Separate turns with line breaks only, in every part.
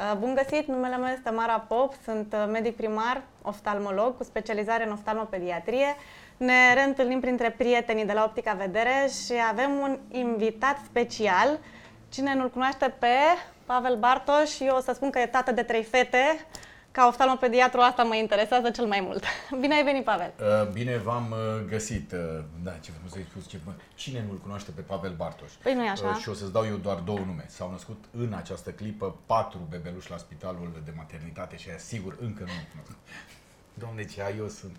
Uh, Bun găsit, numele meu este Mara Pop, sunt uh, medic primar, oftalmolog cu specializare în oftalmopediatrie. Ne reîntâlnim printre prietenii de la Optica Vedere și avem un invitat special. Cine nu-l cunoaște pe Pavel Bartoș, eu o să spun că e tată de trei fete. Ca oftalmopediatru asta mă interesează cel mai mult. Bine ai venit, Pavel!
Uh, Bine v-am uh, găsit. Uh, Da, ce frumos ai spus. Ce... bă, Cine nu-l cunoaște pe Pavel Bartoș?
Păi nu-i așa?
Uh, Și o să-ți dau eu doar două nume. S-au născut în această clipă patru bebeluși la spitalul de maternitate și aia sigur încă nu cunosc. Domne, ce ai eu sunt.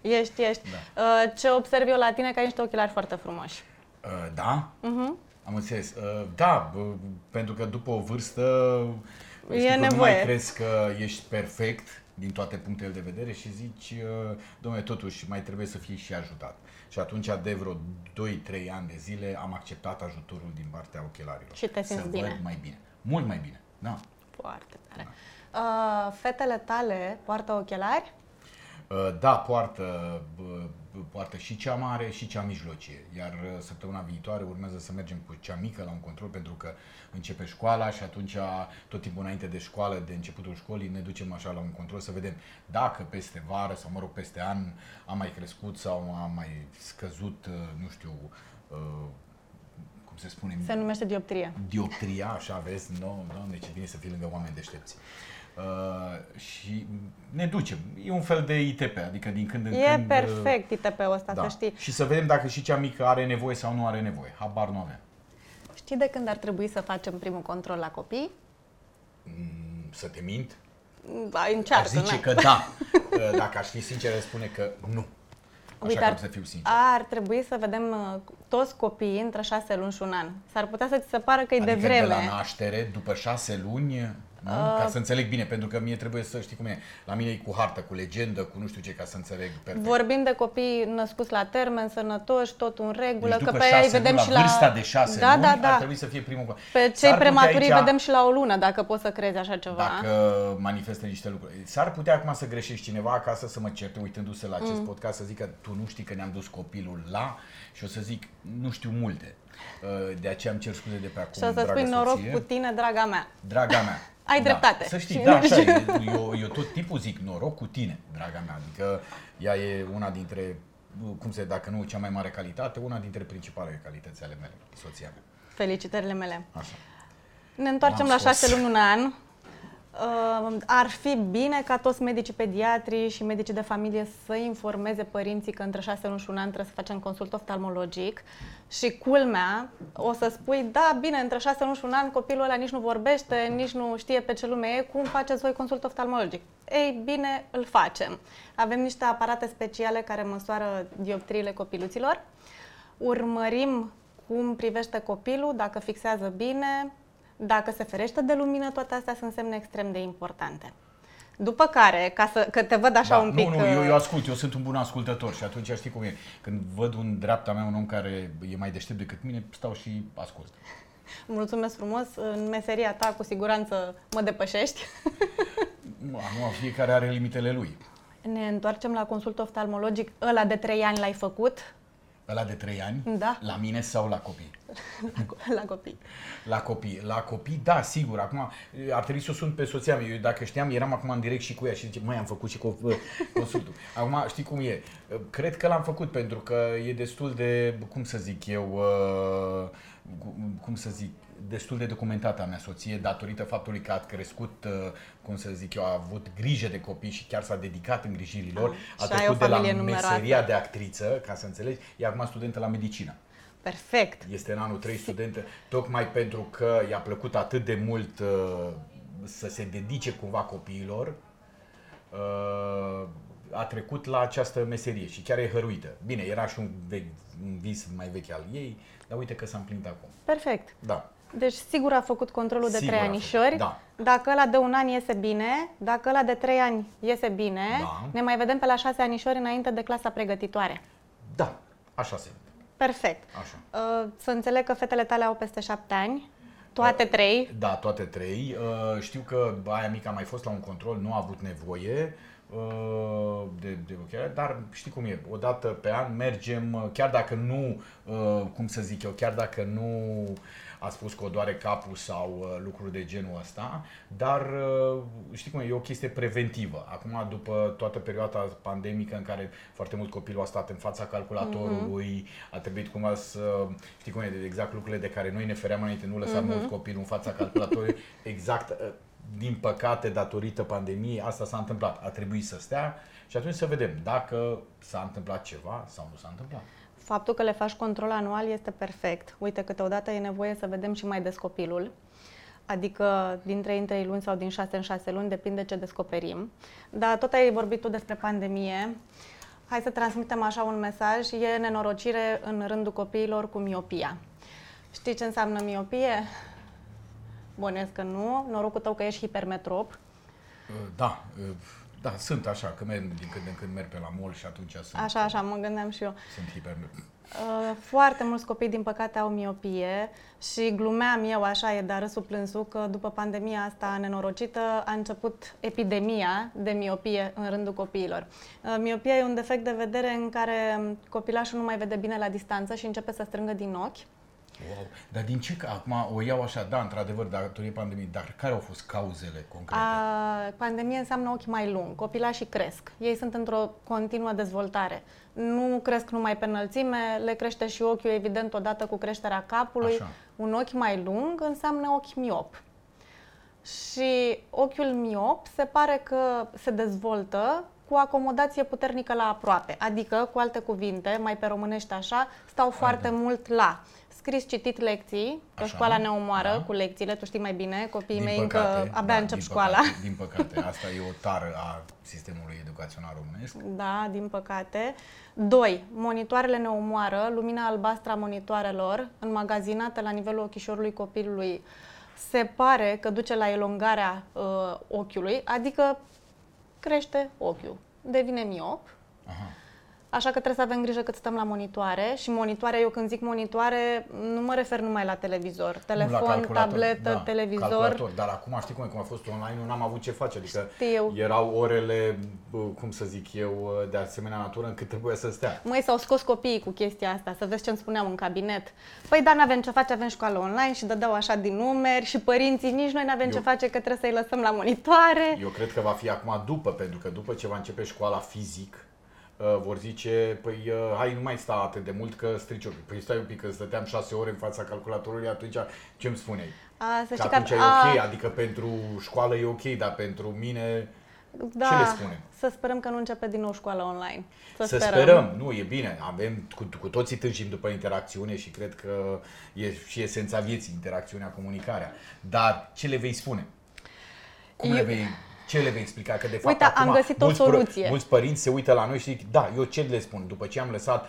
Ești, ești.
Da.
Uh, Ce observ eu la tine, că ai niște ochelari foarte frumoși.
Uh, Da?
Uh-huh.
Am înțeles. Uh, Da, bă, pentru că după o vârstă
E
știi că nu
nevoie.
mai crezi că ești perfect din toate punctele de vedere și zici, uh, domnule, totuși mai trebuie să fii și ajutat. Și atunci, de vreo 2-3 ani de zile, am acceptat ajutorul din partea ochelarilor.
Și te simți
să
bine.
văd mai bine. Mult mai bine, da.
Foarte tare. Uh, fetele tale poartă ochelari?
Uh, Da, poartă, bă, bă, poartă și cea mare și cea mijlocie. Iar uh, săptămâna viitoare urmează să mergem cu cea mică la un control pentru că începe școala și atunci tot timpul înainte de școală, de începutul școlii, ne ducem așa la un control să vedem dacă peste vară sau mă rog peste an a mai crescut sau a mai scăzut, uh, nu știu, uh, cum se spune,
Se numește dioptrie.
dioptria, așa vezi, nu, doamne, ce bine să fii lângă oameni deștepți. Uh, și ne ducem. E un fel de ITP, adică din când în
E
când... uh,
perfect ITP-ul ăsta,
da.
să știi.
Și să vedem dacă și cea mică are nevoie sau nu are nevoie. Habar nu avem.
Știi de când ar trebui să facem primul control la copii?
Mm, Să te mint?
Da,
Aș
încearcă,
zice
na.
că da. Uh, Dacă aș fi sincer, aș spune că nu. Așa
Uite,
că
ar,
am să fiu sincer.
ar trebui să vedem uh, toți copiii între șase luni și un an. S-ar putea să ți se pară că e
Adică
de vreme.
de la naștere, după șase luni, nu? ca să înțeleg bine, pentru că mie trebuie să știi cum e. La mine e cu hartă, cu legendă, cu nu știu ce, ca să înțeleg perfect.
Vorbim de copii născuți la termen, sănătoși, tot în regulă,
Deci
că
după
pe ei
șase
vedem
luni,
și
la
la...
vârsta de șase
da,
luni,
da,
ar
da.
trebui să fie primul.
Pe
S-ar
cei
putea
prematurii
aici,
vedem și la o lună, dacă poți să crezi așa ceva.
Dacă manifestă niște lucruri. S-ar putea acum să greșești cineva acasă să mă certe uitându-se la acest
Mm.
podcast să zică tu nu știi că ne-am dus copilul la și o să zic nu știu multe. Uh, De aceea îmi cer scuze de pe acum,
Și o să
dragă
spui noroc
soție.
cu tine, draga mea.
Draga mea.
Ai
da.
dreptate.
Să știi,
Și-
da, așa e. Eu, eu tot timpul zic noroc cu tine, draga mea. Adică ea e una dintre, cum se, dacă nu cea mai mare calitate, una dintre principalele calități ale mele, soția mea.
Felicitările mele.
Așa.
Ne întoarcem
M-am
la
scos.
șase luni un an. Uh, ar fi bine ca toți medicii pediatri și medicii de familie să informeze părinții că între șase luni și un an trebuie să facem consult oftalmologic și culmea, o să spui, da, bine, între șase luni și un an copilul ăla nici nu vorbește, nici nu știe pe ce lume e, cum faceți voi consult oftalmologic? Ei, bine, îl facem. Avem niște aparate speciale care măsoară dioptriile copiluților. Urmărim cum privește copilul, dacă fixează bine, dacă se ferește de lumină, toate astea sunt semne extrem de importante. După care, ca să, că te văd așa
da,
un pic...
Nu, nu, eu,
uh,
eu ascult, eu sunt un bun ascultător și atunci știi cum e. Când văd un dreapta mea, un om care e mai deștept decât mine, stau și ascult.
Mulțumesc frumos, în meseria ta cu siguranță mă depășești.
Nu, nu, fiecare are limitele lui.
Ne întoarcem la consult oftalmologic. Ăla de 3 ani l-ai făcut
Ăla de 3 ani?
Da.
La mine sau la copii?
la copii.
La copii. La copii, da, sigur. Acum ar trebui să o sun pe soția mea. Eu dacă știam, eram acum în direct și cu ea și zice, mai am făcut și cu consultul. Acum știi cum e. Cred că l-am făcut pentru că e destul de, cum să zic eu, uh, cum să zic, destul de documentată a mea soție datorită faptului că a crescut, uh, cum să zic eu, a avut grijă de copii și chiar s-a dedicat îngrijirilor.
Ah,
A
și ai
trecut
o
de la
familie numeroasă.
meseria de actriță, ca să înțelegi, e acum studentă la medicină.
Perfect.
Este în anul 3 studentă, tocmai pentru că i-a plăcut atât de mult uh, să se dedice cumva copiilor, uh, a trecut la această meserie și chiar e hăruită. Bine, era și un, vechi, un vis mai vechi al ei, dar uite că s-a împlinit acum.
Perfect.
Da.
Deci sigur a făcut controlul de
Sigur
3
a făcut,
anișori.
da.
Dacă ăla de un an iese bine, dacă ăla de 3 ani iese bine,
Da.
ne mai vedem pe la 6 anișori înainte de clasa pregătitoare.
Da, așa se
Perfect.
Așa.
Uh, Să înțeleg că fetele tale au peste 7 ani, toate trei.
Da, toate trei. Uh, Știu că aia mică a mai fost la un control, nu a avut nevoie uh, de, de ochelari, dar știi cum e, o dată pe an mergem, uh, chiar dacă nu, uh, cum să zic eu, chiar dacă nu a spus că o doare capul sau uh, lucruri de genul ăsta, dar uh, știi cum e, e o chestie preventivă. Acum, după toată perioada pandemică în care foarte mult copilul a stat în fața calculatorului, mm-hmm. a trebuit cumva să, știi cum e, exact lucrurile de care noi ne feream înainte, nu lăsam mm-hmm. mult copilul în fața calculatorului, exact, uh, din păcate, datorită pandemiei, asta s-a întâmplat. A trebuit să stea și atunci să vedem dacă s-a întâmplat ceva sau nu s-a întâmplat.
Faptul că le faci control anual este perfect. Uite, câteodată e nevoie să vedem și mai des copilul. Adică din 3 în 3 luni sau din 6 în 6 luni, depinde ce descoperim. Dar tot ai vorbit tu despre pandemie. Hai să transmitem așa un mesaj. E nenorocire în rândul copiilor cu miopia. Știi ce înseamnă miopie? Bănuiesc că nu. Norocul tău că ești hipermetrop.
Da, da, sunt așa, că merg din când în când merg pe la mall și atunci sunt...
Așa, așa, mă gândeam și eu.
Sunt hiper...
Uh, foarte mulți copii, din păcate, au miopie și glumeam eu așa, e dar râsul plânsul, că după pandemia asta nenorocită a început epidemia de miopie în rândul copiilor. Uh, miopia e un defect de vedere în care copilașul nu mai vede bine la distanță și începe să strângă din ochi
Wow. Dar din ce, acum o iau așa, da, într-adevăr, datorită pandemiei, dar care au fost cauzele concrete? A,
pandemie înseamnă ochi mai lung, copilașii cresc, ei sunt într-o continuă dezvoltare. Nu cresc numai pe înălțime, le crește și ochiul, evident, odată cu creșterea capului. Așa. Un ochi mai lung înseamnă ochi miop. Și ochiul miop se pare că se dezvoltă cu acomodație puternică la aproape, adică, cu alte cuvinte, mai pe românește așa, stau foarte da. mult la scris, citit lecții, că Așa, școala ne omoară da. cu lecțiile, tu știi mai bine, copiii din mei păcate, încă abia da, încep
din
școala.
Păcate, din păcate, asta e o tară a sistemului educațional românesc.
Da, din păcate. Doi, monitoarele ne omoară, lumina albastră a monitoarelor, înmagazinată la nivelul ochișorului copilului, se pare că duce la elongarea uh, ochiului, adică crește ochiul, devine miop. Aha Așa că trebuie să avem grijă cât stăm la monitoare și monitoare, eu când zic monitoare, nu mă refer numai la televizor. Telefon, tabletă, da, televizor. Calculator.
Dar acum știi cum e, cum a fost online, nu am avut ce face. Adică Știu. erau orele, cum să zic eu, de asemenea natură încât trebuia să stea.
Măi, s-au scos copiii cu chestia asta, să vezi ce îmi spuneau în cabinet. Păi da, n-avem ce face, avem școală online și dădeau așa din numeri și părinții, nici noi n-avem eu, ce face, că trebuie să-i lăsăm la monitoare.
Eu cred că va fi acum după, pentru că după ce va începe școala fizic, Uh, vor zice, păi uh, hai nu mai sta atât de mult că strici ochii. Păi stai un pic, că stăteam șase ore în fața calculatorului, atunci ce îmi spuneai? A, să că atunci că, e ok, a... adică pentru școală e ok, dar pentru mine da, ce le spune?
Să sperăm că nu începe din nou școala online.
Să, să sperăm. sperăm. Nu, e bine. Avem, cu, cu toții tânjim după interacțiune și cred că e și esența vieții, interacțiunea, comunicarea. Dar ce le vei spune? Cum Eu... le vei ce le vei explica? Că de fapt
Uite, acum, am găsit o soluție.
mulți părinți se uită la noi și zic, da, eu ce le spun? După ce am lăsat 4-5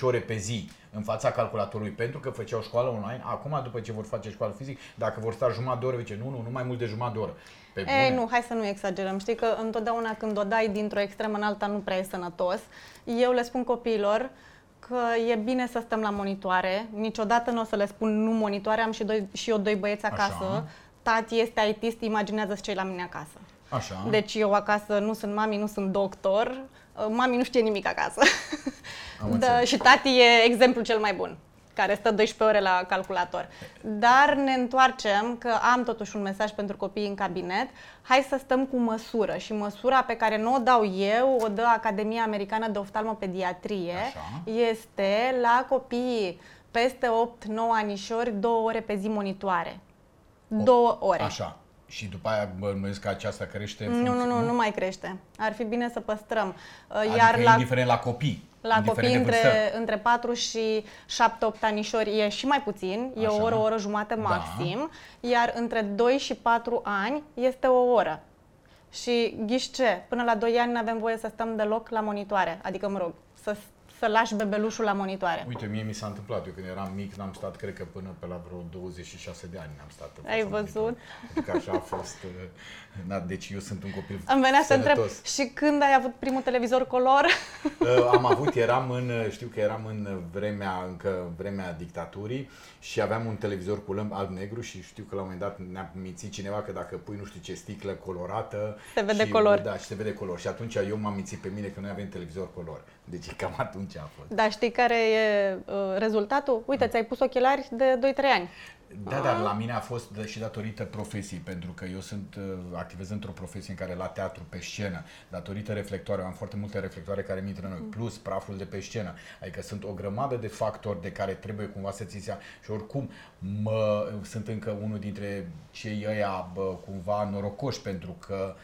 ore pe zi în fața calculatorului pentru că făceau școală online, acum după ce vor face școală fizic, dacă vor sta jumătate de oră, zice, nu, nu, nu mai mult de jumătate de oră.
Pe Ei, nu, hai să nu exagerăm. Știi că întotdeauna când o dai dintr-o extremă în alta nu prea e sănătos. Eu le spun copiilor, că e bine să stăm la monitoare. Niciodată nu o să le spun nu monitoare, am și, doi, și eu doi băieți acasă. Așa tati este ITist, imaginează-ți ce la mine acasă.
Așa.
Deci eu acasă nu sunt mami, nu sunt doctor, uh, mami nu știe nimic acasă. Am da, și tati e exemplul cel mai bun care stă 12 ore la calculator. Dar ne întoarcem că am totuși un mesaj pentru copii în cabinet. Hai să stăm cu măsură și măsura pe care nu o dau eu, o dă Academia Americană de Oftalmopediatrie, Așa. este la copii peste 8-9 anișori, două ore pe zi monitoare. Două ore.
Așa. Și după aia bănuiesc că aceasta crește?
Nu, nu, nu, nu mai crește. Ar fi bine să păstrăm.
Adică Iar la, indiferent la copii?
La copii între, între 4 și 7-8 anișori e și mai puțin, e Așa. o oră, o oră jumate da. maxim, da. iar între 2 și 4 ani este o oră. Și ghiși ce? Până la 2 ani nu avem voie să stăm deloc la monitoare, adică, mă rog, să să lași bebelușul la monitoare.
Uite, mie mi s-a întâmplat. Eu când eram mic n-am stat, cred că până pe la vreo 26 de ani n-am stat.
Ai văzut?
Adică așa a fost. Na, deci eu sunt un copil
Îmi venea să întreb, și când ai avut primul televizor color?
Uh, am avut, eram în, știu că eram în vremea, încă vremea dictaturii și aveam un televizor cu lămp alb-negru și știu că la un moment dat ne-a mințit cineva că dacă pui nu știu ce sticlă colorată
se vede și, color.
Da, și se vede color. Și atunci eu m-am mințit pe mine că noi avem televizor color. Deci cam atunci ce a fost.
Dar știi care e uh, rezultatul? Uite, ți-ai pus ochelari de 2-3 ani.
Da, dar la mine a fost și datorită profesiei, pentru că eu sunt uh, activez într-o profesie în care la teatru, pe scenă, datorită reflectoare, am foarte multe reflectoare care mi intră în ochi, plus praful de pe scenă. Adică sunt o grămadă de factori de care trebuie cumva să ți ia și oricum mă, sunt încă unul dintre cei ăia bă, cumva norocoși pentru că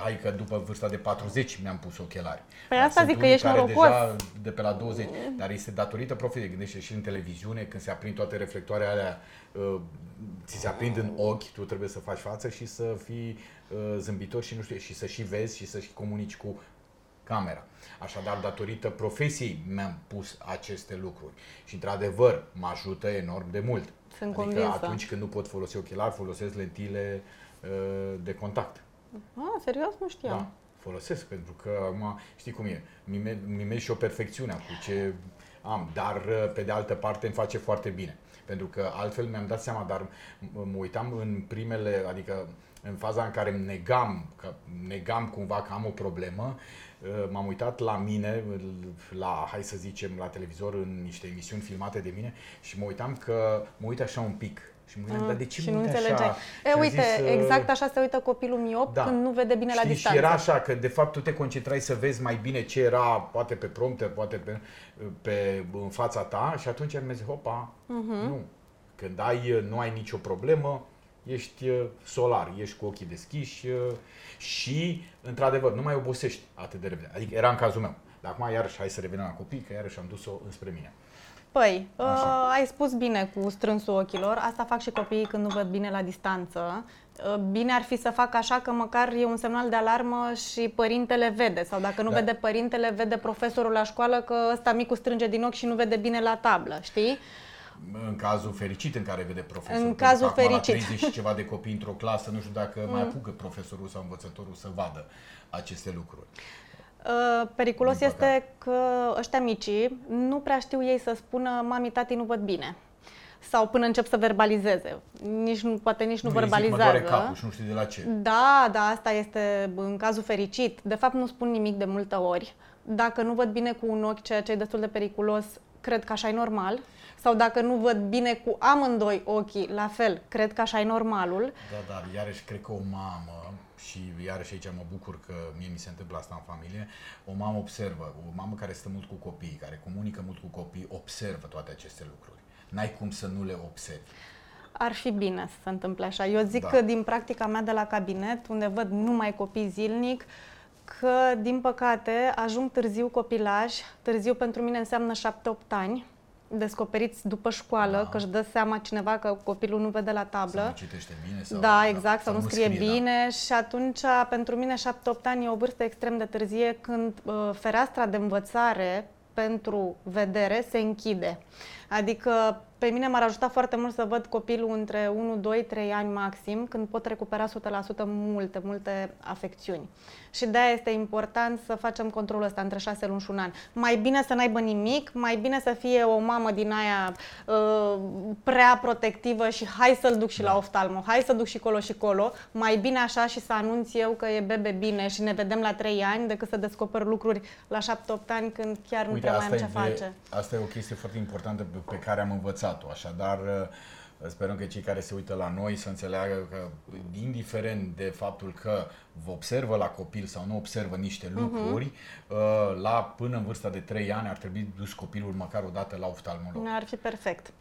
hai că după vârsta de 40 mi-am pus ochelari.
Păi
Dar
asta
sunt
zic că
unii
ești
care
norocos.
Deja de pe la 20, dar este datorită profesiei. Gândește și în televiziune, când se aprind toate reflectoarele alea, uh, ți se aprind în ochi, tu trebuie să faci față și să fii uh, zâmbitor și nu știu, și să și vezi și să și comunici cu camera. Așadar, datorită profesiei mi-am pus aceste lucruri. Și, într-adevăr, mă ajută enorm de mult.
Sunt
adică
convinsă.
atunci când nu pot folosi ochelari, folosesc lentile uh, de contact.
Ah, serios? Nu știam.
Da, folosesc pentru că acum știi cum e, mime, mimez și o perfecțiunea cu ce am, dar uh, pe de altă parte îmi face foarte bine. Pentru că altfel mi-am dat seama, dar m- mă uitam în primele, adică în faza în care îmi negam, că negam cumva că am o problemă, uh, m-am uitat la mine, la, hai să zicem, la televizor, în niște emisiuni filmate de mine și mă uitam că mă uit așa un pic. Și mă gândeam,
Ah,
dar de ce
și
mă
nu
uit
înțelegeai.
așa?
E,
Și am
uite,
zis, uh,
exact așa se uită copilul miop
da.
când nu vede bine la
Știi,
distanță.
Și era așa că de fapt tu te concentrai să vezi mai bine ce era poate pe prompter, poate pe, pe în fața ta și atunci am zis, hopa,
Mhm.
nu. Când ai, nu ai nicio problemă, ești uh, solar, ești cu ochii deschiși uh, și, într-adevăr, nu mai obosești atât de repede. Adică era în cazul meu. Dar acum, iarăși, hai să revenim la copii, că iarăși am dus-o înspre mine.
Păi, uh,
Așa.
ai spus bine cu strânsul ochilor, asta fac și copiii când nu văd bine la distanță. Uh, Bine ar fi să fac așa că măcar e un semnal de alarmă și părintele vede sau dacă nu
Da.
vede părintele, vede profesorul la școală că ăsta micu strânge din ochi și nu vede bine la tablă, știi?
În cazul fericit în care vede profesorul.
În
pentru
cazul
că acum
fericit.
La 30 și ceva de copii într-o clasă, nu știu dacă mai apucă profesorul sau învățătorul să vadă aceste lucruri.
Uh, Periculos
Din păcate.
este că ăștia micii nu prea știu ei să spună mami, tati, nu văd bine. Sau până încep să verbalizeze. Nici nu, poate nici nu,
îi zic,
verbalizează.
Mă doare capul și nu știu de la ce.
Da, da, asta este în cazul fericit. De fapt, nu spun nimic de multe ori. Dacă nu văd bine cu un ochi, ceea ce e destul de periculos, cred că așa e normal. Sau dacă nu văd bine cu amândoi ochii, la fel, cred că așa e normalul.
Da, dar iarăși cred că o mamă, și iarăși aici mă bucur că mie mi se întâmplă asta în familie, o mamă observă, o mamă care stă mult cu copiii, care comunică mult cu copiii, observă toate aceste lucruri. N-ai cum să nu le observi.
Ar fi bine să se întâmple așa. Eu zic
Da.
că din practica mea de la cabinet, unde văd numai copii zilnic, că, din păcate, ajung târziu copilași. Târziu pentru mine înseamnă 7-8 ani, descoperiți după școală,
Da.
că își dă seama cineva că copilul nu vede la
Să
tablă.
nu citește bine sau...
Da, exact, sau nu scrie
da.
bine și atunci pentru mine 7-8 ani e o vârstă extrem de târzie când uh, fereastra de învățare pentru vedere se închide. Adică pe mine m-ar ajuta foarte mult să văd copilul între 1, 2, 3 ani maxim, când pot recupera 100% multe, multe afecțiuni. Și de-aia este important să facem controlul ăsta între 6 luni și un an. Mai bine să n-aibă nimic, mai bine să fie o mamă din aia uh, prea protectivă și hai să-l duc și la oftalmo, hai să duc și colo și colo, mai bine așa și să anunț eu că e bebe bine și ne vedem la 3 ani decât să descoper lucruri la 7-8 ani când chiar nu
Uite,
prea mai
asta
am ce
e,
face.
de, asta e o chestie foarte importantă pe, pe care am învățat-o. Așadar, uh, sperăm că cei care se uită la noi să înțeleagă că, indiferent de faptul că vă observă la copil sau nu observă niște
Mhm.
lucruri, uh, la până în vârsta de 3 ani ar trebui dus copilul măcar o dată la oftalmolog.
Ar fi perfect.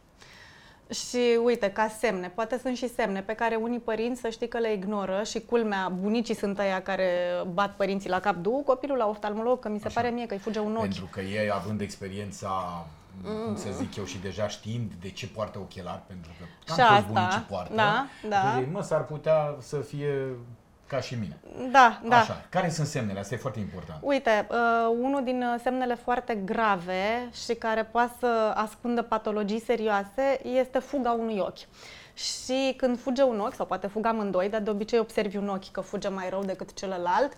Și uite, ca semne, poate sunt și semne pe care unii părinți să știi că le ignoră și culmea, bunicii sunt aia care bat părinții la cap, du copilul la oftalmolog, că mi se
Așa.
pare mie că îi fuge un ochi.
Pentru că ei, având experiența, cum să zic eu, și deja știind de ce poartă ochelari, pentru că cam
Și
toți
asta,
bunicii poartă,
da, da.
atunci zic, mă, s-ar putea să fie ca și mine.
Da, da.
Așa. Care sunt semnele? Asta e foarte important.
Uite, uh, unul din uh, semnele foarte grave și care poate să ascundă patologii serioase este fuga unui ochi. Și când fuge un ochi, sau poate fuga amândoi, dar de obicei observi un ochi că fuge mai rău decât celălalt,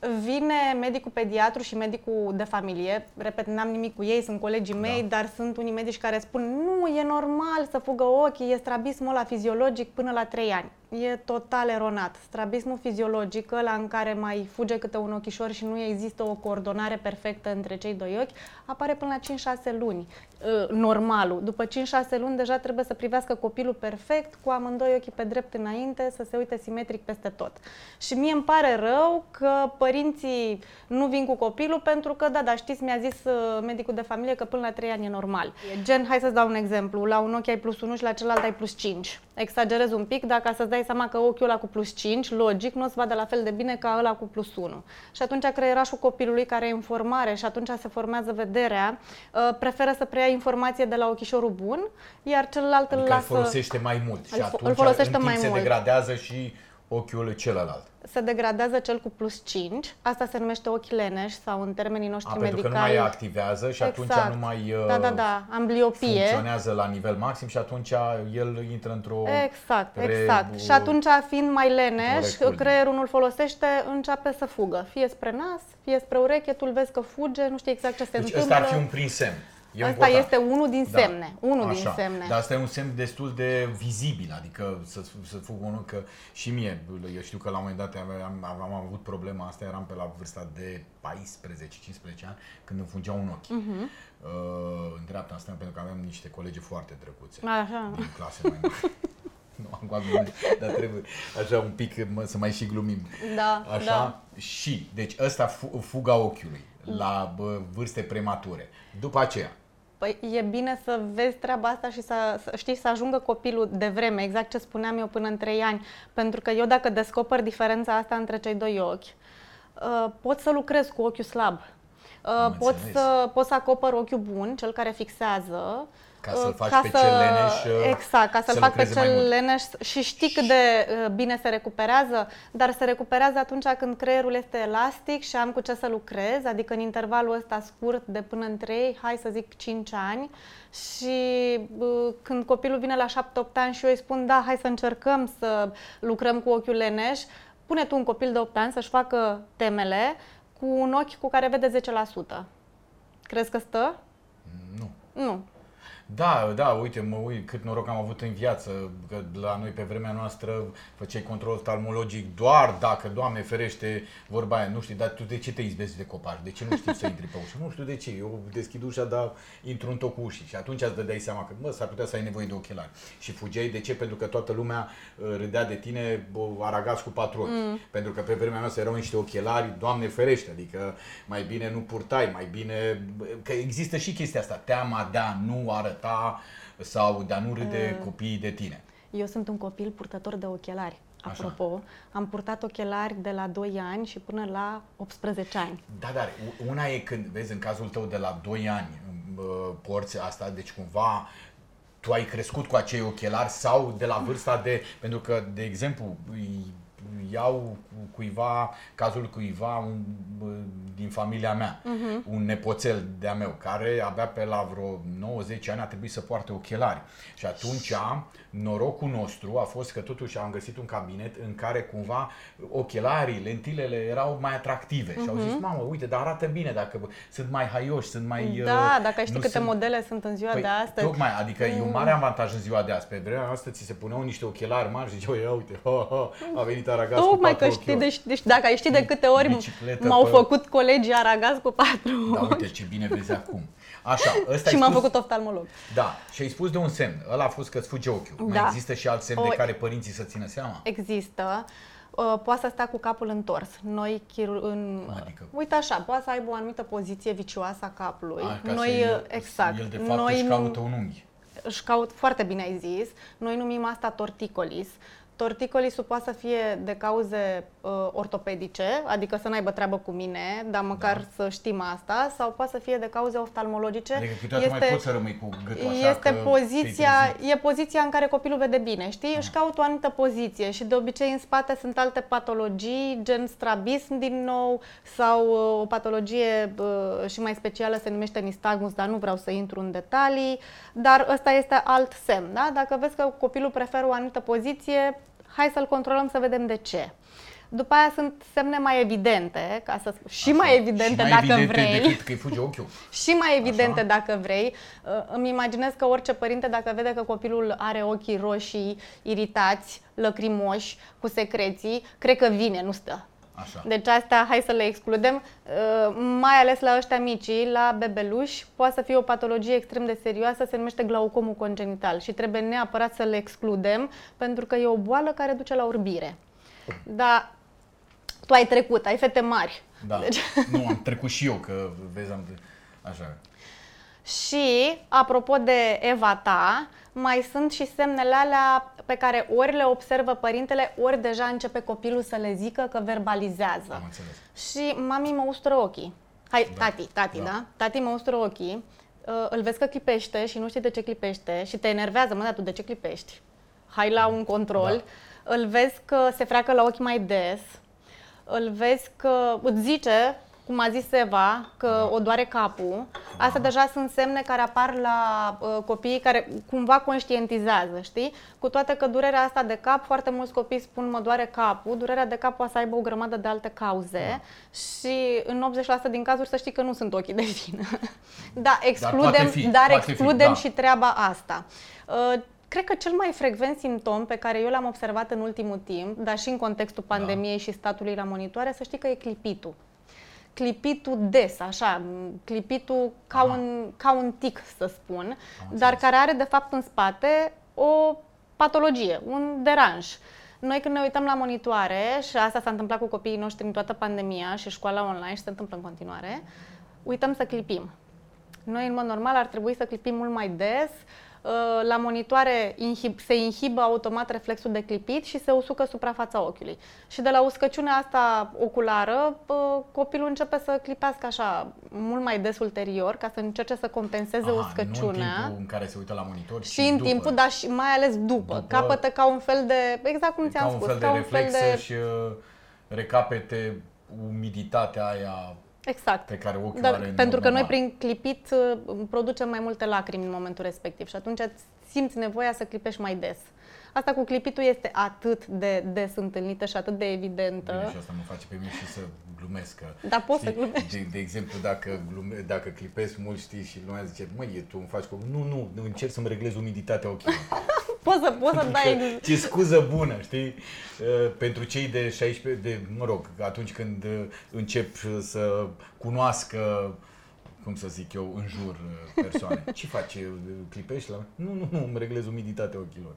vine medicul pediatru și medicul de familie, repet, n-am nimic cu ei, sunt colegii mei,
Da.
dar sunt unii medici care spun nu, e normal să fugă ochii, e strabismul ăla fiziologic până la 3 ani. E total eronat. Strabismul fiziologic, la în care mai fuge câte un ochișor și nu există o coordonare perfectă între cei doi ochi, apare până la 5-6 luni. Uh, normalul. După 5-6 luni deja trebuie să privească copilul perfect, cu amândoi ochii pe drept înainte, să se uite simetric peste tot. Și mie îmi pare rău că părinții nu vin cu copilul pentru că, da, da, știți, mi-a zis uh, medicul de familie că până la 3 ani e normal. Gen, hai să-ți dau un exemplu, la un ochi ai plus 1 și la celălalt ai plus 5. Exagerez un pic, dacă să-ți dai seama că ochiul ăla cu plus 5, logic, nu o să vadă la fel de bine ca ăla cu plus 1. Și atunci creierașul copilului care e în formare și atunci se formează vederea, uh, preferă să preia informație de la ochișorul bun, iar celălalt
adică
îl lasă...
îl folosește mai mult și
îl,
atunci
îl folosește
în timp
mai
se
mult.
degradează și ochiul celălalt.
Se degradează cel cu plus 5, asta se numește ochi leneș sau în termenii noștri
A,
medicali.
pentru că nu mai activează și atunci
Exact.
nu mai uh,
Da, da, da, ambliopie.
funcționează la nivel maxim și atunci el intră într-o...
Exact,
re-
exact. Și atunci, fiind mai leneș,
Corect,
creierul nu-l folosește, începe să fugă. Fie spre nas, fie spre ureche, tu îl vezi că fuge, nu știi exact ce se
Deci
întâmplă.
ăsta ar fi un prim semn. E
Ăsta
important.
este unul din
Da.
semne. Unul din
Așa.
semne.
Dar asta e un semn destul de vizibil, adică să, să fug unul că și mie, eu știu că la un moment dat am, am, am avut problema asta, eram pe la vârsta de 14-15 ani, când îmi fungea un ochi.
Mhm.
Uh, în dreapta asta, pentru că aveam niște colegi foarte drăguțe
Așa.
din clase mai mari. nu am cu glume, dar trebuie așa un pic mă, să mai și glumim.
Da,
Așa?
da.
Și, deci ăsta fu- fuga ochiului la bă, vârste premature. După aceea,
Păi e bine să vezi treaba asta și să, să știi să ajungă copilul de vreme, exact ce spuneam eu până în 3 ani. Pentru că eu dacă descoper diferența asta între cei doi ochi, uh, pot să lucrez cu ochiul slab. Uh,
Am
pot,
înțeles.
să, pot să acopăr ochiul bun, cel care fixează.
Ca să-l
uh,
faci
ca
pe cel leneș, uh,
Exact, ca să-l
să
fac pe
lucreze mai
cel
mult.
leneș și știi cât de uh, bine se recuperează, dar se recuperează atunci când creierul este elastic și am cu ce să lucrez, adică în intervalul ăsta scurt de până în 3, hai să zic 5 ani și uh, când copilul vine la 7-8 ani și eu îi spun da, hai să încercăm să lucrăm cu ochiul leneș, pune tu un copil de 8 ani să-și facă temele cu un ochi cu care vede 10%. Crezi că stă?
nu.
Nu.
Da, da, uite, mă uit cât noroc am avut în viață, că la noi pe vremea noastră făceai control oftalmologic doar dacă, Doamne ferește, vorba aia, nu știu, dar tu de ce te izbezi de copaci? De ce nu știi să intri pe ușă? Nu știu de ce, eu deschid ușa, dar intru în tot cu ușii și atunci îți dădeai seama că, mă, s-ar putea să ai nevoie de ochelari. Și fugeai, de ce? Pentru că toată lumea uh, râdea de tine bă, aragați cu patru ochi. Mm. Pentru că pe vremea noastră erau niște ochelari, Doamne ferește, adică mai bine nu purtai, mai bine, că există și chestia asta, teama de a nu arăta sau de a nu râde copiii de tine.
Eu sunt un copil purtător de ochelari.
Așa.
Apropo, am purtat ochelari de la 2 ani și până la 18 ani.
Da, dar una e când, vezi, în cazul tău de la 2 ani uh, porți asta, deci cumva tu ai crescut cu acei ochelari sau de la vârsta de, pentru că, de exemplu, îi- iau cu cuiva, cazul cuiva un, bă, din familia mea, uh-huh. un nepoțel de-a meu, care abia pe la vreo 90 ani a trebuit să poarte ochelari. Și atunci norocul nostru a fost că totuși am găsit un cabinet în care cumva ochelarii, lentilele erau mai atractive. Uh-huh. Și au zis, mamă, uite, dar arată bine dacă sunt mai haioși, sunt mai...
Da,
uh,
dacă ai ști
nu
câte
sunt...
modele sunt în ziua
Păi,
de astăzi.
Tocmai, adică e un mare avantaj în ziua de azi. Pe vremea noastră ți se puneau niște ochelari mari și ziceau, ia uite, ha, ha, a venit Aragaz cu
Tocmai
patru
că știi,
ochiuri.
deci, deci dacă ai ști de câte ori
Bicicletă
m-au
pe-
făcut colegii aragați cu patru
Da,
ochi
uite ce bine vezi acum. Așa, ăsta
și
ai
m-am
spus,
făcut oftalmolog.
Da, și ai spus de un semn. Ăla a fost că îți fuge ochiul. Mai
Da.
există și alt semn de
O-
care părinții să țină seama?
Există. Uh, Poate să stea cu capul întors. Noi, chirur- în,
Adică?
uite așa, poate să aibă o anumită poziție vicioasă a capului.
A, ca
Noi,
să el,
exact.
El de fapt
Noi
își
nu-
caută un unghi.
își caut, foarte bine ai zis, noi numim asta torticolis. Torticolisul poate să fie de cauze uh, ortopedice, adică să n-aibă treabă cu mine, dar măcar
Da.
să știm asta, sau poate să fie de cauze oftalmologice.
Adică câteodată mai poți să rămâi cu gâtul așa
este
că
poziția,
te-ai trezit.
e poziția în care copilul vede bine, știi?
Ah.
Își caută o anumită poziție și de obicei în spate sunt alte patologii, gen strabism din nou, sau uh, o patologie uh, și mai specială se numește nistagmus, dar nu vreau să intru în detalii, dar ăsta este alt semn, da? Dacă vezi că copilul preferă o anumită poziție, hai să-l controlăm să vedem de ce. După aia sunt semne mai evidente, ca să spun, și
Așa.
mai evidente
și mai
dacă
evidente
vrei.
decât că îi fuge ochiul.
Și mai evidente
Așa.
dacă vrei. Uh, Îmi imaginez că orice părinte, dacă vede că copilul are ochii roșii, iritați, lăcrimoși, cu secreții, cred că vine, nu stă.
Așa.
Deci astea, hai să le excludem, Uh, mai ales la ăștia mici, la bebeluși, poate să fie o patologie extrem de serioasă, se numește glaucomul congenital și trebuie neapărat să le excludem pentru că e o boală care duce la orbire. Dar tu ai trecut, ai fete mari.
Da.
Deci-
Nu, am trecut și eu, că vezi, am... Așa.
Și, apropo de Eva ta, mai sunt și semnele alea pe care ori le observă părintele, ori deja începe copilul să le zică că verbalizează.
Am înțeles.
Și mami mă ustură ochii. Hai,
Da.
tati, tati,
Da.
da? Tati mă ustură ochii, uh, îl vezi că clipește și nu știi de ce clipește și te enervează, mă, dar tu de ce clipești? Hai la un control. Îl vezi că se freacă la ochi mai des, îl vezi că îți zice, cum a zis Eva, că o doare capul. Astea deja sunt semne care apar la uh, copiii care cumva conștientizează, știi? Cu toate că durerea asta de cap, foarte mulți copii spun mă doare capul, durerea de cap poate să aibă o grămadă de alte cauze și în 80% din cazuri să știi că nu sunt ochii de vină. da, excludem,
poate fi,
dar
poate fi,
excludem
da.
și treaba asta. Uh, Cred că cel mai frecvent simptom pe care eu l-am observat în ultimul timp, dar și în contextul
Da.
pandemiei și statului la monitoare, să știi că e clipitul. Clipitul des, așa, m, clipitul ca
Aha.
un, ca un tic, să spun, dar
înțeles.
care are de fapt în spate o patologie, un deranj. Noi când ne uităm la monitoare, și asta s-a întâmplat cu copiii noștri în toată pandemia și școala online și se întâmplă în continuare, uităm să clipim. Noi, în mod normal, ar trebui să clipim mult mai des. Uh, La monitoare inhib, se inhibă automat reflexul de clipit și se usucă suprafața ochiului. Și de la uscăciunea asta oculară, uh, copilul începe să clipească așa mult mai des ulterior, ca să încerce să compenseze
Aha,
uscăciunea.
Nu în timpul în care se uită la monitor,
Și în
după.
timpul, dar și mai ales după.
După.
Capătă ca un fel de, exact cum ți-am
ca un
spus,
fel de
ca un
reflex
fel de...
și uh, recapete umiditatea aia
Exact.
pe care ochiul
Dar,
are în
pentru
mod
că noi
normal.
prin clipit uh, producem mai multe lacrimi în momentul respectiv și atunci îți simți nevoia să clipești mai des. Asta cu clipitul este atât de des întâlnită și atât de evidentă.
Bine, și asta mă face pe mine și să glumesc. Că,
Da, poți să
știi,
glumești.
De, de exemplu, dacă, glume, dacă clipesc mult, știi, și lumea zice, măi, tu îmi faci cu... Nu, nu, nu, încerc să-mi reglez umiditatea ochilor.
Poți să, poți să dai...
Că Ce scuză bună, știi? Uh, Pentru cei de 16, de, mă rog, atunci când uh, încep să cunoască cum să zic eu, în jur uh, persoane. Ce faci? Uh, Clipești la... Nu, nu, nu, îmi reglez umiditatea ochilor.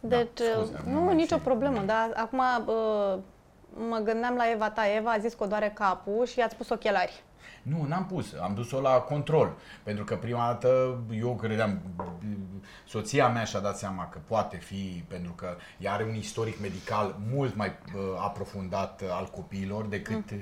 Deci,
Da, scuze, am
nu,
mai
nicio
fi-
problemă, dar acum uh, mă gândeam la Eva ta. Eva a zis că o doare capul și i-ați pus ochelari.
Nu, n-am pus, am dus-o la control. Pentru că prima dată eu credeam, soția mea și-a dat seama că poate fi, pentru că ea are un istoric medical mult mai uh, aprofundat uh, al copiilor decât uh,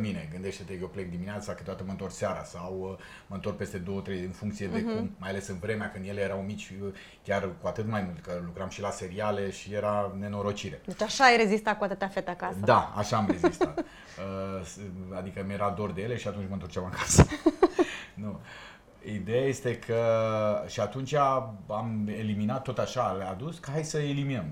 mine. Gândește-te că eu plec dimineața, câteodată mă întorc seara sau uh, mă întorc peste două, trei, în funcție de cum, mai ales în vremea când ele erau mici, uh, chiar cu atât mai mult, că lucram și la seriale și era nenorocire.
Deci așa ai rezistat cu atâtea fete acasă.
Da, așa am rezistat. Uh, s- adică mi-era dor de ele și atunci mă întorceam acasă. nu. Ideea este că și atunci am eliminat tot așa, le-a adus, că hai să eliminăm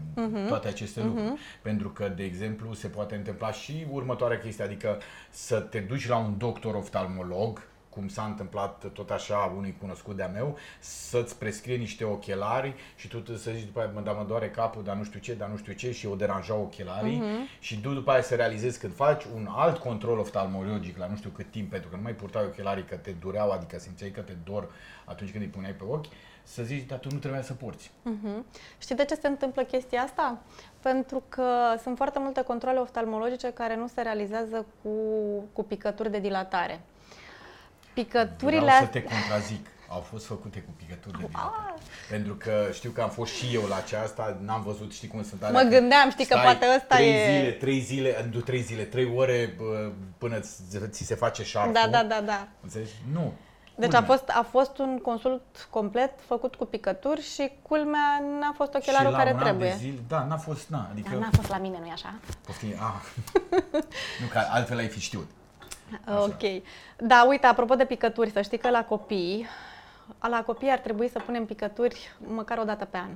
toate aceste lucruri. Pentru că, de exemplu, se poate întâmpla și următoarea chestie, adică să te duci la un doctor oftalmolog, cum s-a întâmplat tot așa unui cunoscut de-a meu, să-ți prescrie niște ochelari și tu să zici după aia, mă, dar mă doare capul, dar nu știu ce, dar nu știu ce și o deranja ochelarii și tu după aia să realizezi când faci un alt control oftalmologic la nu știu cât timp, pentru că nu mai purtai ochelarii că te dureau, adică simțeai că te dor atunci când îi puneai pe ochi, să zici, dar tu nu trebuia să porți.
Mhm. Știi de ce se întâmplă chestia asta? Pentru că sunt foarte multe controle oftalmologice care nu se realizează cu, cu picături de dilatare. Picăturile
Vreau să
astea...
te contrazic. Au fost făcute cu picături de dilatare. Pentru că știu că am fost și eu la aceasta, n-am văzut, știi cum sunt alea.
Mă gândeam, știi că
Stai
poate ăsta
trei
e-
Zile, trei zile, nu trei zile, trei ore bă, până ți, ți se face șarful.
Da, da, da, da.
Înțelegi? Nu.
Deci a
Culmea.
fost, a fost un consult complet făcut cu picături și culmea n-a fost
și
ochelarul
la
care
un an
trebuie.
de zile, da, n-a fost, na, adică...
Dar n-a fost la mine, nu-i așa?
Poftim, ah. nu, că altfel ai fi știut.
Ok. Da, uite, apropo de picături, să știi că la copii, la copii ar trebui să punem picături măcar o dată pe an.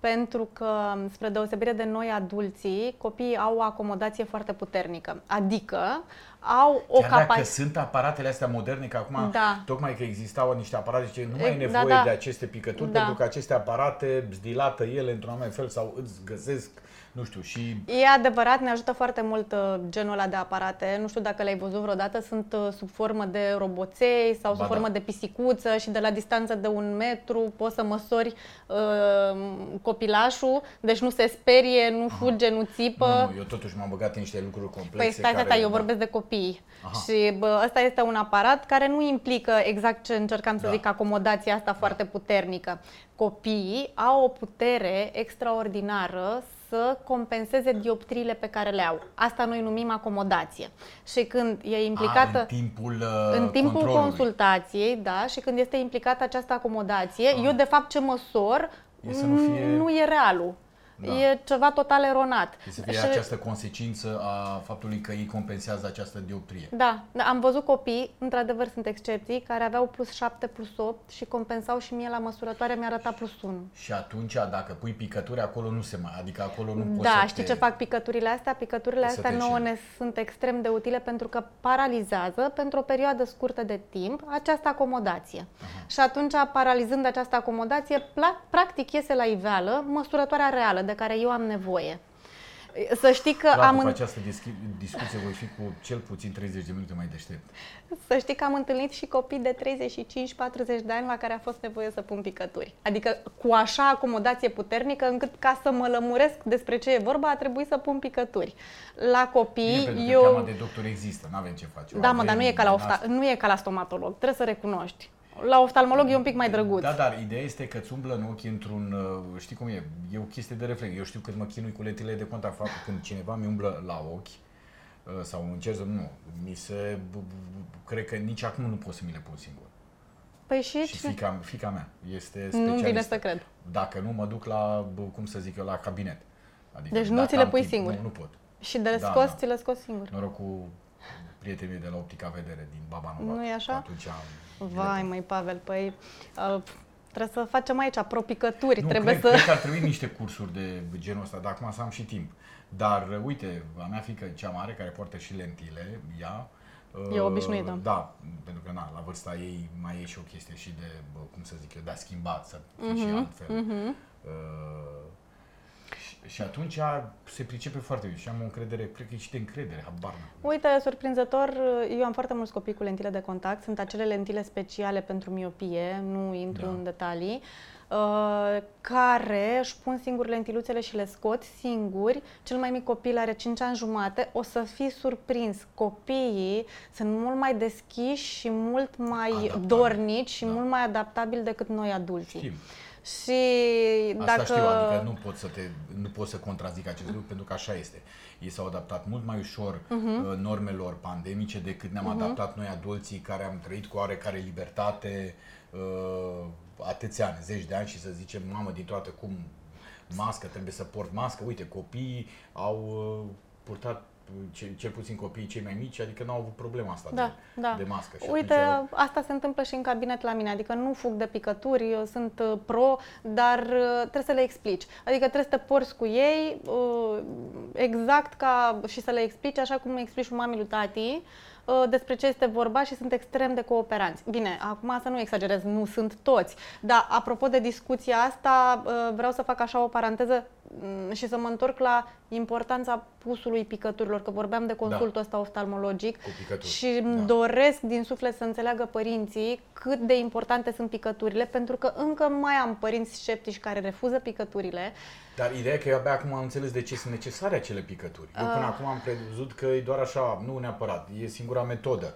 pentru că, spre deosebire de noi adulții, copiii au o acomodație foarte puternică. Adică au o
Chiar dacă
capacitate.
sunt aparatele astea moderne, că acum,
Da.
tocmai că existau niște aparate, zice, nu mai e
E,
nevoie
da, da.
de aceste picături,
Da.
pentru că aceste aparate îți dilată ele într-un anumit fel sau îți găsesc, nu știu, și
E adevărat, ne ajută foarte mult uh, genul ăla de aparate. Nu știu dacă le-ai văzut vreodată, sunt uh, sub formă de roboței sau sub
Ba da.
formă de pisicuță și de la distanță de un metru poți să măsori uh, copilașul, deci nu se sperie, nu fuge, nu țipă.
nu, nu, eu totuși m-am băgat în niște lucruri complexe.
Păi stai, stai,
care,
stai, eu
da.
vorbesc de copii.
Aha.
Și bă, ăsta este un aparat care nu implică exact ce încercam să
Da.
zic, acomodația asta foarte puternică. Copiii au o putere extraordinară să compenseze dioptriile pe care le au. Asta noi numim acomodație. Și când e implicată...
A, în timpul, uh,
În timpul
controlului.
consultației, da, și când este implicată această acomodație, eu de fapt ce măsor
E să nu fie-
nu e realul.
Da.
E ceva total eronat.
Trebuie să fie
Și-
această consecință a faptului că ei compensează această dioptrie.
Da, da, am văzut copii, într-adevăr sunt excepții, care aveau plus 7, plus 8 și compensau și mie la măsurătoare mi-a arătat plus 1.
Și atunci, dacă pui picături, acolo nu se mai, adică acolo nu poți
Da,
să
știi
te...
ce fac picăturile astea? Picăturile
Să
astea
te
nouă
înșeli.
ne sunt extrem de utile pentru că paralizează pentru o perioadă scurtă de timp această acomodație. Și atunci, paralizând această acomodație, pla- practic iese la iveală măsurătoarea reală de care eu am nevoie. Să știi că
Clar,
am
după
în-
această dischi- discuție voi fi cu cel puțin 30 de minute mai deștept.
Să știi că am întâlnit și copii de 35-40 de ani la care a fost nevoie să pun picături. Adică cu așa acomodație puternică încât ca să mă lămuresc despre ce e vorba a trebuit să pun picături. La
Bine,
copii,
pentru că
eu...
teama de doctor există, nu avem ce face. O
Da, mă, dar
avem
nu e, ca la
din
ofta...
asta.
nu e ca la stomatolog, trebuie să recunoști. La oftalmolog e un pic mai drăguț.
Da, dar ideea este că îți umblă în ochi într-un, uh, știi cum e, e o chestie de reflex. Eu știu cât mă chinui cu letile de contact, faptul când cineva mi umblă la ochi uh, sau încerc să, nu, mi se, b- b- cred că nici acum nu pot să mi le pun singur.
Păi și,
Și
cine?
fica, fica mea este
Nu-mi
specialistă.
vine să cred.
Dacă nu, mă duc la, b- cum să zic eu, la cabinet. Adică
Deci nu
dacă
ți le
am
pui
timp,
singur?
Nu, nu pot.
Și de
Da,
scos,
da.
ți le scos singur.
Noroc cu prietenii de la Optica Vedere din Baba Nova.
Nu e așa?
Atunci am...
Vai, măi, Pavel, păi uh, trebuie să facem aici propicături,
Nu,
trebuie
cred,
să...
cred că ar trebui niște cursuri de genul ăsta, dar acum să am și timp. Dar, uh, uite, a mea fică cea mare, care poartă și lentile, ea...
E
uh,
obișnuită.
Da, pentru că na, la vârsta ei mai e și o chestie și de, bă, cum să zic eu, de a schimbat, să fie și altfel.
Mhm.
Uh, și, și atunci se pricepe foarte bine și am o încredere, cred că e și de încredere, habar n-am.
Uite, surprinzător, eu am foarte mulți copii cu lentile de contact. Sunt acele lentile speciale pentru miopie, nu intru
Da.
în detalii, uh, care își pun singur lentiluțele și le scot singuri. Cel mai mic copil are 5 ani jumate. O să fii surprins. Copiii sunt mult mai deschiși și mult mai
Adaptabili.
dornici și
Da.
mult mai adaptabili decât noi adulții.
Știm.
Și
Asta
dacă...
știu, adică nu pot să te, nu pot să contrazic acest lucru pentru că așa este. Ei s-au adaptat mult mai ușor uh, normelor pandemice decât ne-am adaptat noi adulții care am trăit cu oarecare libertate uh, atâția ani, zeci de ani și să zicem, mamă, din toată cum mască, trebuie să port mască. Uite, copiii au uh, purtat cel, cel puțin copiii cei mai mici, adică n-au avut problema asta
Da,
de,
da.
de mască. Și
Uite,
atunci,
asta se întâmplă și în cabinet la mine, adică nu fug de picături, eu sunt uh, pro, dar uh, trebuie să le explici. Adică trebuie să te porți cu ei uh, exact ca și să le explici așa cum îi explici mamei lui tati uh, despre ce este vorba și sunt extrem de cooperanți. Bine, acum să nu exagerez, nu sunt toți, dar apropo de discuția asta, uh, vreau să fac așa o paranteză mm, și să mă întorc la importanța pusului picăturilor, că vorbeam de consultul ăsta oftalmologic
Cu picături,
și îmi
da.
doresc din suflet să înțeleagă părinții cât de importante sunt picăturile, pentru că încă mai am părinți sceptici care refuză picăturile.
Dar ideea e că eu abia acum am înțeles de ce sunt necesare acele picături. Eu până acum am crezut că e doar așa, nu neapărat, e singura metodă.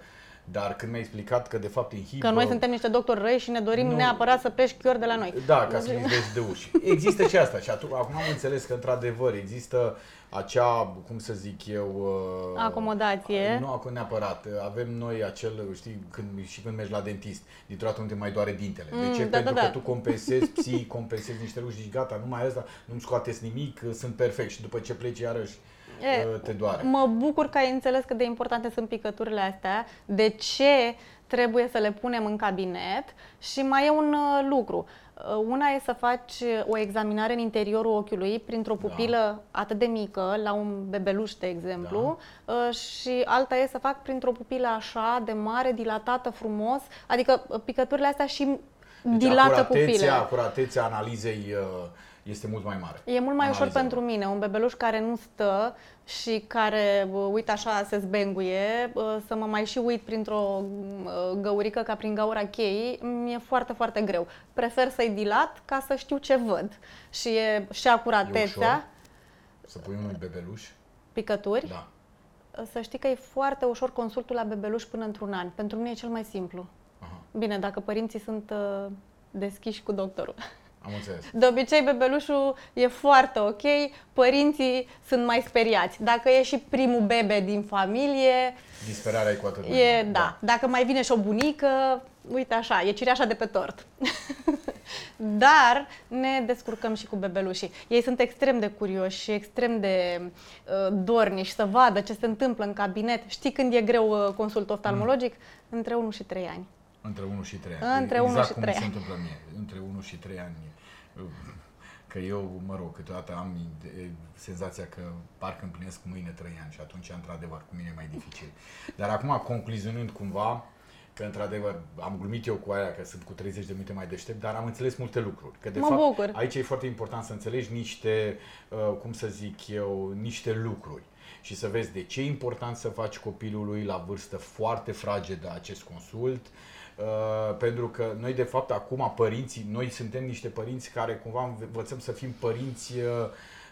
Dar când mi-ai explicat că de fapt inhibă...
Că noi suntem niște doctori răi și ne dorim
Nu.
neapărat să pești chiori de la noi.
Da, ca să nu vezi de uși. Există și asta și atunci, acum am înțeles că într-adevăr există acea, cum să zic eu... uh,
Acomodație.
Nu acum neapărat. Avem noi acel, știi, când, și când mergi la dentist, dintr-o dată nu te mai doare dintele.
Mm,
de ce?
da,
Pentru
da,
că
da.
tu compensezi psii, compensezi niște lucruri și zici, gata, nu mai asta, nu-mi scoateți nimic, sunt perfect. Și după ce pleci iarăși
E,
uh, te doare.
Mă bucur că ai înțeles cât de importante sunt picăturile astea, de ce trebuie să le punem în cabinet și mai e un uh, lucru. Uh, Una e să faci o examinare în interiorul ochiului printr-o pupilă atât de mică, la un bebeluș, de exemplu, uh, și alta e să fac printr-o pupilă așa, de mare, dilatată, frumos, adică uh, picăturile astea și
Deci
dilată
acuratețea,
pupilele.
acuratețea analizei uh, este mult mai mare.
E mult mai ușor
Analiza.
pentru mine, un bebeluș care nu stă și care, uh, uite așa, se zbenguie, uh, să mă mai și uit printr-o uh, găurică ca prin gaura cheii, mi-e foarte, foarte greu. Prefer să-i dilat ca să știu ce văd. Și e și
E
acuratețea,
ușor să pui unui bebeluș?
picături.
Da.
Să știi că e foarte ușor consultul la bebeluș până într-un an. Pentru mine e cel mai simplu.
Aha,
Bine, dacă părinții sunt uh, deschiși cu doctorul.
am înțeles.
De obicei, bebelușul e foarte ok, părinții sunt mai speriați. Dacă e și primul bebe din familie,
Disperarea e cu atât mai
e,
mare.
da. Dacă mai vine și o bunică, uite așa, e cireașa de pe tort. Dar ne descurcăm și cu bebelușii. Ei sunt extrem de curioși și extrem de uh, dorniși să vadă ce se întâmplă în cabinet. Știi când e greu uh, consult oftalmologic? Între 1 și 3 ani.
Între 1 și 3 ani.
Între
exact
1 și
cum
3
mi se
ani.
întâmplă mie. Între 1 și 3 ani. Că eu, mă rog, câteodată am ide- senzația că parcă împlinesc mâine 3 ani și atunci, într-adevăr, cu mine e mai dificil. Dar acum, concluzionând cumva, că într-adevăr am glumit eu cu aia că sunt cu 30 de minute mai deștept, dar am înțeles multe lucruri. Că de
Mă
fapt
bucur.
aici e foarte important să înțelegi niște, uh, cum să zic eu, niște lucruri și să vezi de ce e important să faci copilului la vârstă foarte fragedă acest consult, Uh, pentru că noi de fapt acum părinții, noi suntem niște părinți care cumva învățăm să fim părinți, uh,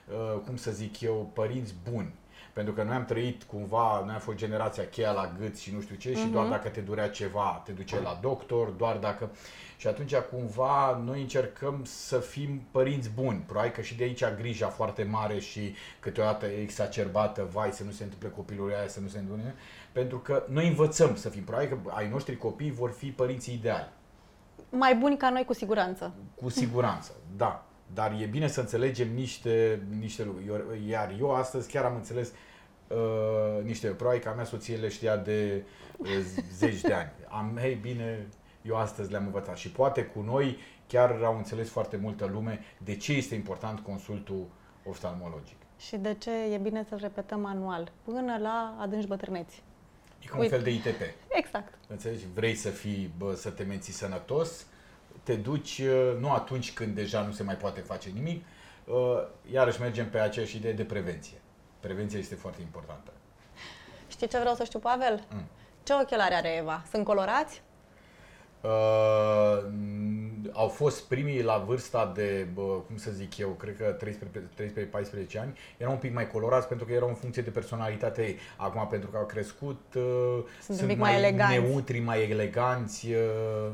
uh, cum să zic eu, părinți buni. Pentru că noi am trăit cumva, noi am fost generația cheia la gât și nu știu ce și doar dacă te durea ceva, te duceai la doctor, doar dacă... Și atunci cumva noi încercăm să fim părinți buni. Probabil că și de aici grija foarte mare și câteodată exacerbată, vai să nu se întâmple copilul aia, să nu se întâmple, pentru că noi învățăm să fim. Probabil că ai noștri copii vor fi părinții ideali.
Mai buni ca noi cu siguranță.
Cu siguranță, da. Dar e bine să înțelegem niște, niște lucruri. Eu- Iar eu astăzi chiar am înțeles uh, niște, probabil că a mea soție le știa de uh, zeci de ani. Am, hei, bine, eu astăzi le-am învățat. Și poate cu noi chiar au înțeles foarte multă lume de ce este important consultul oftalmologic.
Și de ce e bine să-l repetăm anual, până la adânci bătrâneți.
E ca un
Uite.
fel de ITP.
Exact.
Înțelegi? Vrei să fii, bă, să te menții sănătos, te duci uh, nu atunci când deja nu se mai poate face nimic, uh, iarăși mergem pe aceeași idee de prevenție. Prevenția este foarte importantă.
Știi ce vreau să știu, Pavel?
Mm.
Ce ochelari are Eva? Sunt colorați?
Uh, n- au fost primii la vârsta de, bă, cum să zic eu, cred că 13-14 ani, erau un pic mai colorați pentru că erau în funcție de personalitatea ei. Acum, pentru că au crescut, uh,
Sunt un pic mai eleganți.
neutri, mai eleganți, uh,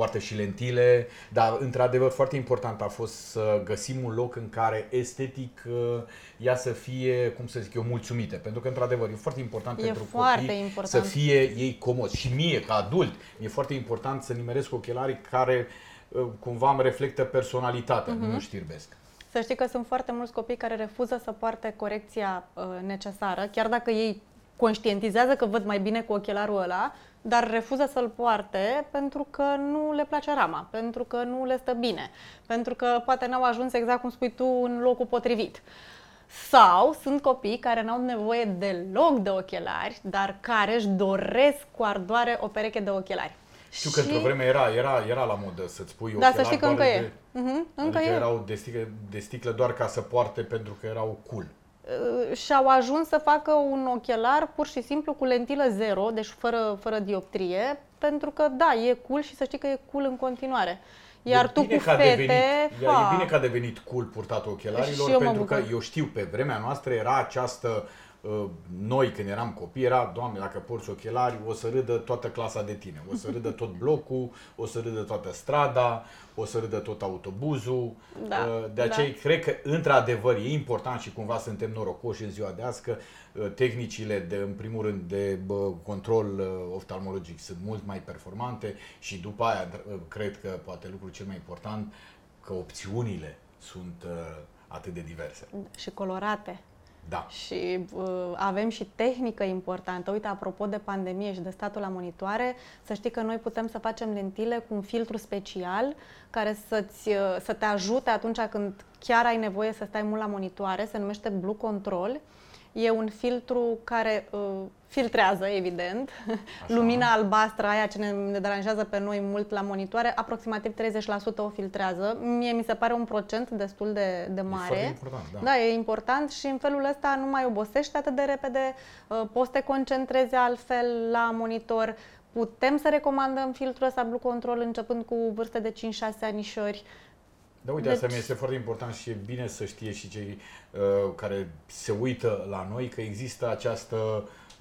poartă și lentile, dar într-adevăr foarte important a fost să găsim un loc în care estetic uh, ea să fie, cum să zic eu, mulțumită. Pentru că într-adevăr e foarte important
E
pentru
foarte
copii
important.
să fie ei comozi. Și mie, ca adult, mi-e foarte important să nimeresc ochelarii care uh, cumva îmi reflectă personalitatea,
Mhm.
nu mă știrbesc.
Să știi că sunt foarte mulți copii care refuză să poarte corecția uh, necesară, chiar dacă ei conștientizează că văd mai bine cu ochelarul ăla, dar refuză să-l poarte pentru că nu le place rama, pentru că nu le stă bine, pentru că poate n-au ajuns exact cum spui tu în locul potrivit. Sau sunt copii care n-au nevoie deloc de ochelari, dar care își doresc cu ardoare o pereche de ochelari.
Știu că într-o vreme era, era, era la modă să-ți pui
Da, să
ochelari
știi că
doar
încă e.
de,
Mhm, încă
adică
e.
erau de sticlă, de sticlă doar ca să poarte pentru că erau cool.
Uh, și-au ajuns să facă un ochelar pur și simplu cu lentilă zero, deci fără, fără dioptrie, pentru că da, e cool și să știi că e cool în continuare. Iar
e
tu
bine
cu
că a
fete,
devenit,
ha,
e bine că a devenit cool purtatul ochelarilor,
Și eu mă
pentru că
bucur.
eu știu, pe vremea noastră era această, uh, noi când eram copii, era, doamne, dacă porți ochelari, o să râdă toată clasa de tine, o să râdă tot blocul, o să râdă toată strada, o să râdă tot autobuzul.
Da,
Uh, De aceea
da.
cred că, într-adevăr, e important și cumva suntem norocoși în ziua de azi că uh, tehnicile de, în primul rând, de bă, control uh, oftalmologic sunt mult mai performante și după aia, dr- uh, cred că, poate lucrul cel mai important, că opțiunile sunt uh, atât de diverse.
și colorate.
Da.
Și uh, avem și tehnică importantă. Uite, apropo de pandemie și de statul la monitoare, să știi că noi putem să facem lentile cu un filtru special care să-ți, uh, să te ajute atunci când chiar ai nevoie să stai mult la monitoare, se numește Blue Control. E un filtru care uh, filtrează, evident, Așa. lumina albastră, aia ce ne, ne deranjează pe noi mult la monitoare, aproximativ 30% o filtrează. Mie mi se pare un procent destul de, de mare.
E important, da.
da, e important și în felul ăsta nu mai obosești atât de repede, uh, poți să te concentrezi altfel la monitor, putem să recomandăm filtrul ăsta Blue Control începând cu vârste de 5-6 anișori.
Da, uite, deci... asta mi este foarte important și e bine să știe și cei uh, care se uită la noi că există această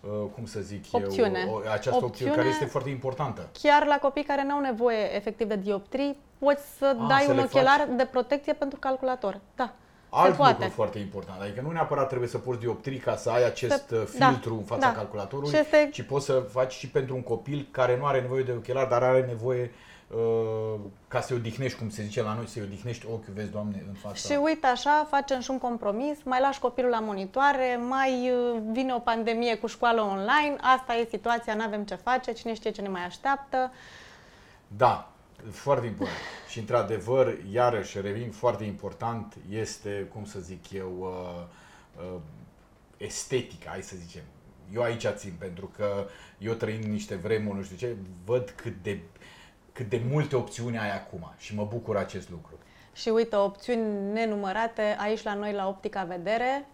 uh, cum să zic
opțiune.
eu, o, această opțiune, opțiune care este foarte importantă.
Chiar la copii care nu au nevoie efectiv de dioptrii, poți să A, dai să un ochelar faci... de protecție pentru calculator. Da.
Alt se lucru foarte important, adică nu neapărat trebuie să porți dioptrii ca să ai acest se... Uh, da. filtru da. în fața da. calculatorului, este... ci poți să faci și pentru un copil care nu are nevoie de ochelar, dar are nevoie Uh, ca să-i odihnești, cum se zice la noi, să-i odihnești ochiul, vezi, Doamne, în fața.
Și uite așa, facem și un compromis, mai lași copilul la monitoare, mai uh, vine o pandemie cu școală online, asta e situația, nu avem ce face, cine știe ce ne mai așteaptă.
Da, foarte important. și într-adevăr, iarăși, revin, foarte important este, cum să zic eu, uh, uh, estetica, hai să zicem. Eu aici țin, pentru că eu trăind niște vremuri, nu știu ce, văd cât de cât de multe opțiuni ai acum și mă bucur acest lucru.
Și uite, opțiuni nenumărate aici la noi la Optica Vedere.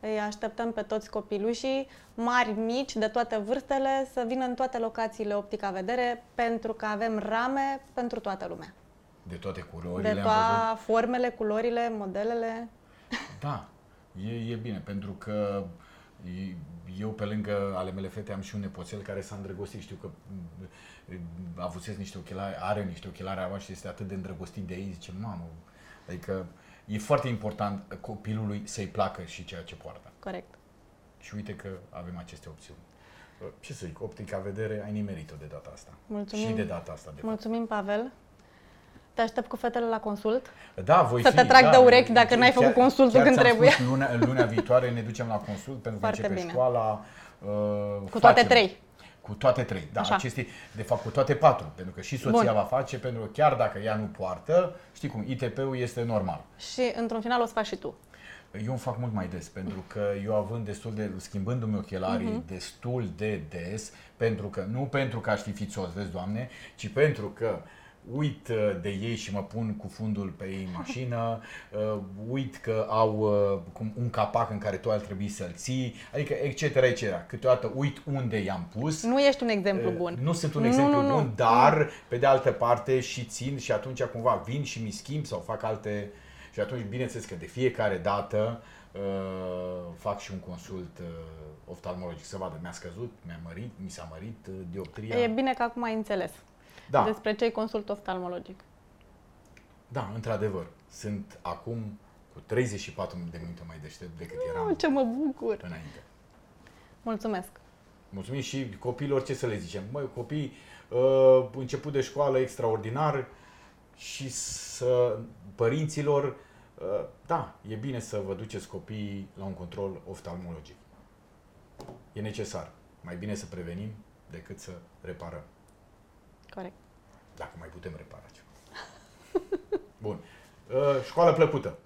Îi așteptăm pe toți copilușii, mari, mici, de toate vârstele, să vină în toate locațiile Optica Vedere, pentru că avem rame pentru toată lumea.
De toate culorile
De toate formele, culorile, modelele.
Da, e, e bine, pentru că eu, pe lângă ale mele fete, am și un nepoțel care s-a îndrăgostit. Știu că avusese niște ochelari, are niște ochelari acum și este atât de îndrăgostit de ei, zice, mamă, adică e foarte important copilului să-i placă și ceea ce poartă.
Corect.
Și uite că avem aceste opțiuni. Ce să zic, optica vedere, ai nimerit-o de data asta.
Mulțumim.
Și de data asta, de
Mulțumim, fapt. Pavel. Te aștept cu fetele la consult.
Da, voi
Să
fi,
te trag
da,
de urechi dacă n-ai făcut consultul
chiar
când trebuie.
Spus, luna, luna viitoare ne ducem la consult pentru că Foarte începe bine. școala.
Uh, cu facem. toate trei.
Cu toate trei, da, Așa. aceste, de fapt cu toate patru, pentru că și soția Bun. va face, pentru că chiar dacă ea nu poartă, știi cum, ITP-ul este normal.
Și într-un final o să faci și tu.
Eu îmi fac mult mai des, pentru că eu având destul de, schimbându-mi ochelarii uh-huh. destul de des, pentru că, nu pentru că aș fi fițos, vezi, Doamne, ci pentru că uh, uit uh, de ei și mă pun cu fundul pe ei în mașină, uh, uit că au uh, un capac în care tu ar trebui să-l ții, adică etc. etc. Câteodată uit unde i-am pus.
Nu ești un exemplu bun.
Nu sunt un exemplu nu, nu, bun, dar pe de altă parte și țin și atunci cumva vin și mi schimb sau fac alte... Și atunci bineînțeles că de fiecare dată uh, fac și un consult uh, oftalmologic să vadă mi-a scăzut, mi-a mărit, mi s-a mărit uh, dioptria.
E bine că acum ai înțeles da. despre cei consult oftalmologic.
Da, într-adevăr. Sunt acum cu 34 de minute mai deștept decât oh, eram.
ce mă bucur!
Înainte.
Mulțumesc!
Mulțumim și copiilor, ce să le zicem? Măi, copii, uh, început de școală extraordinar și să părinților, uh, da, e bine să vă duceți copiii la un control oftalmologic. E necesar. Mai bine să prevenim decât să reparăm.
Corect.
Dacă mai putem repara ceva. Bun. Uh, școală plăcută!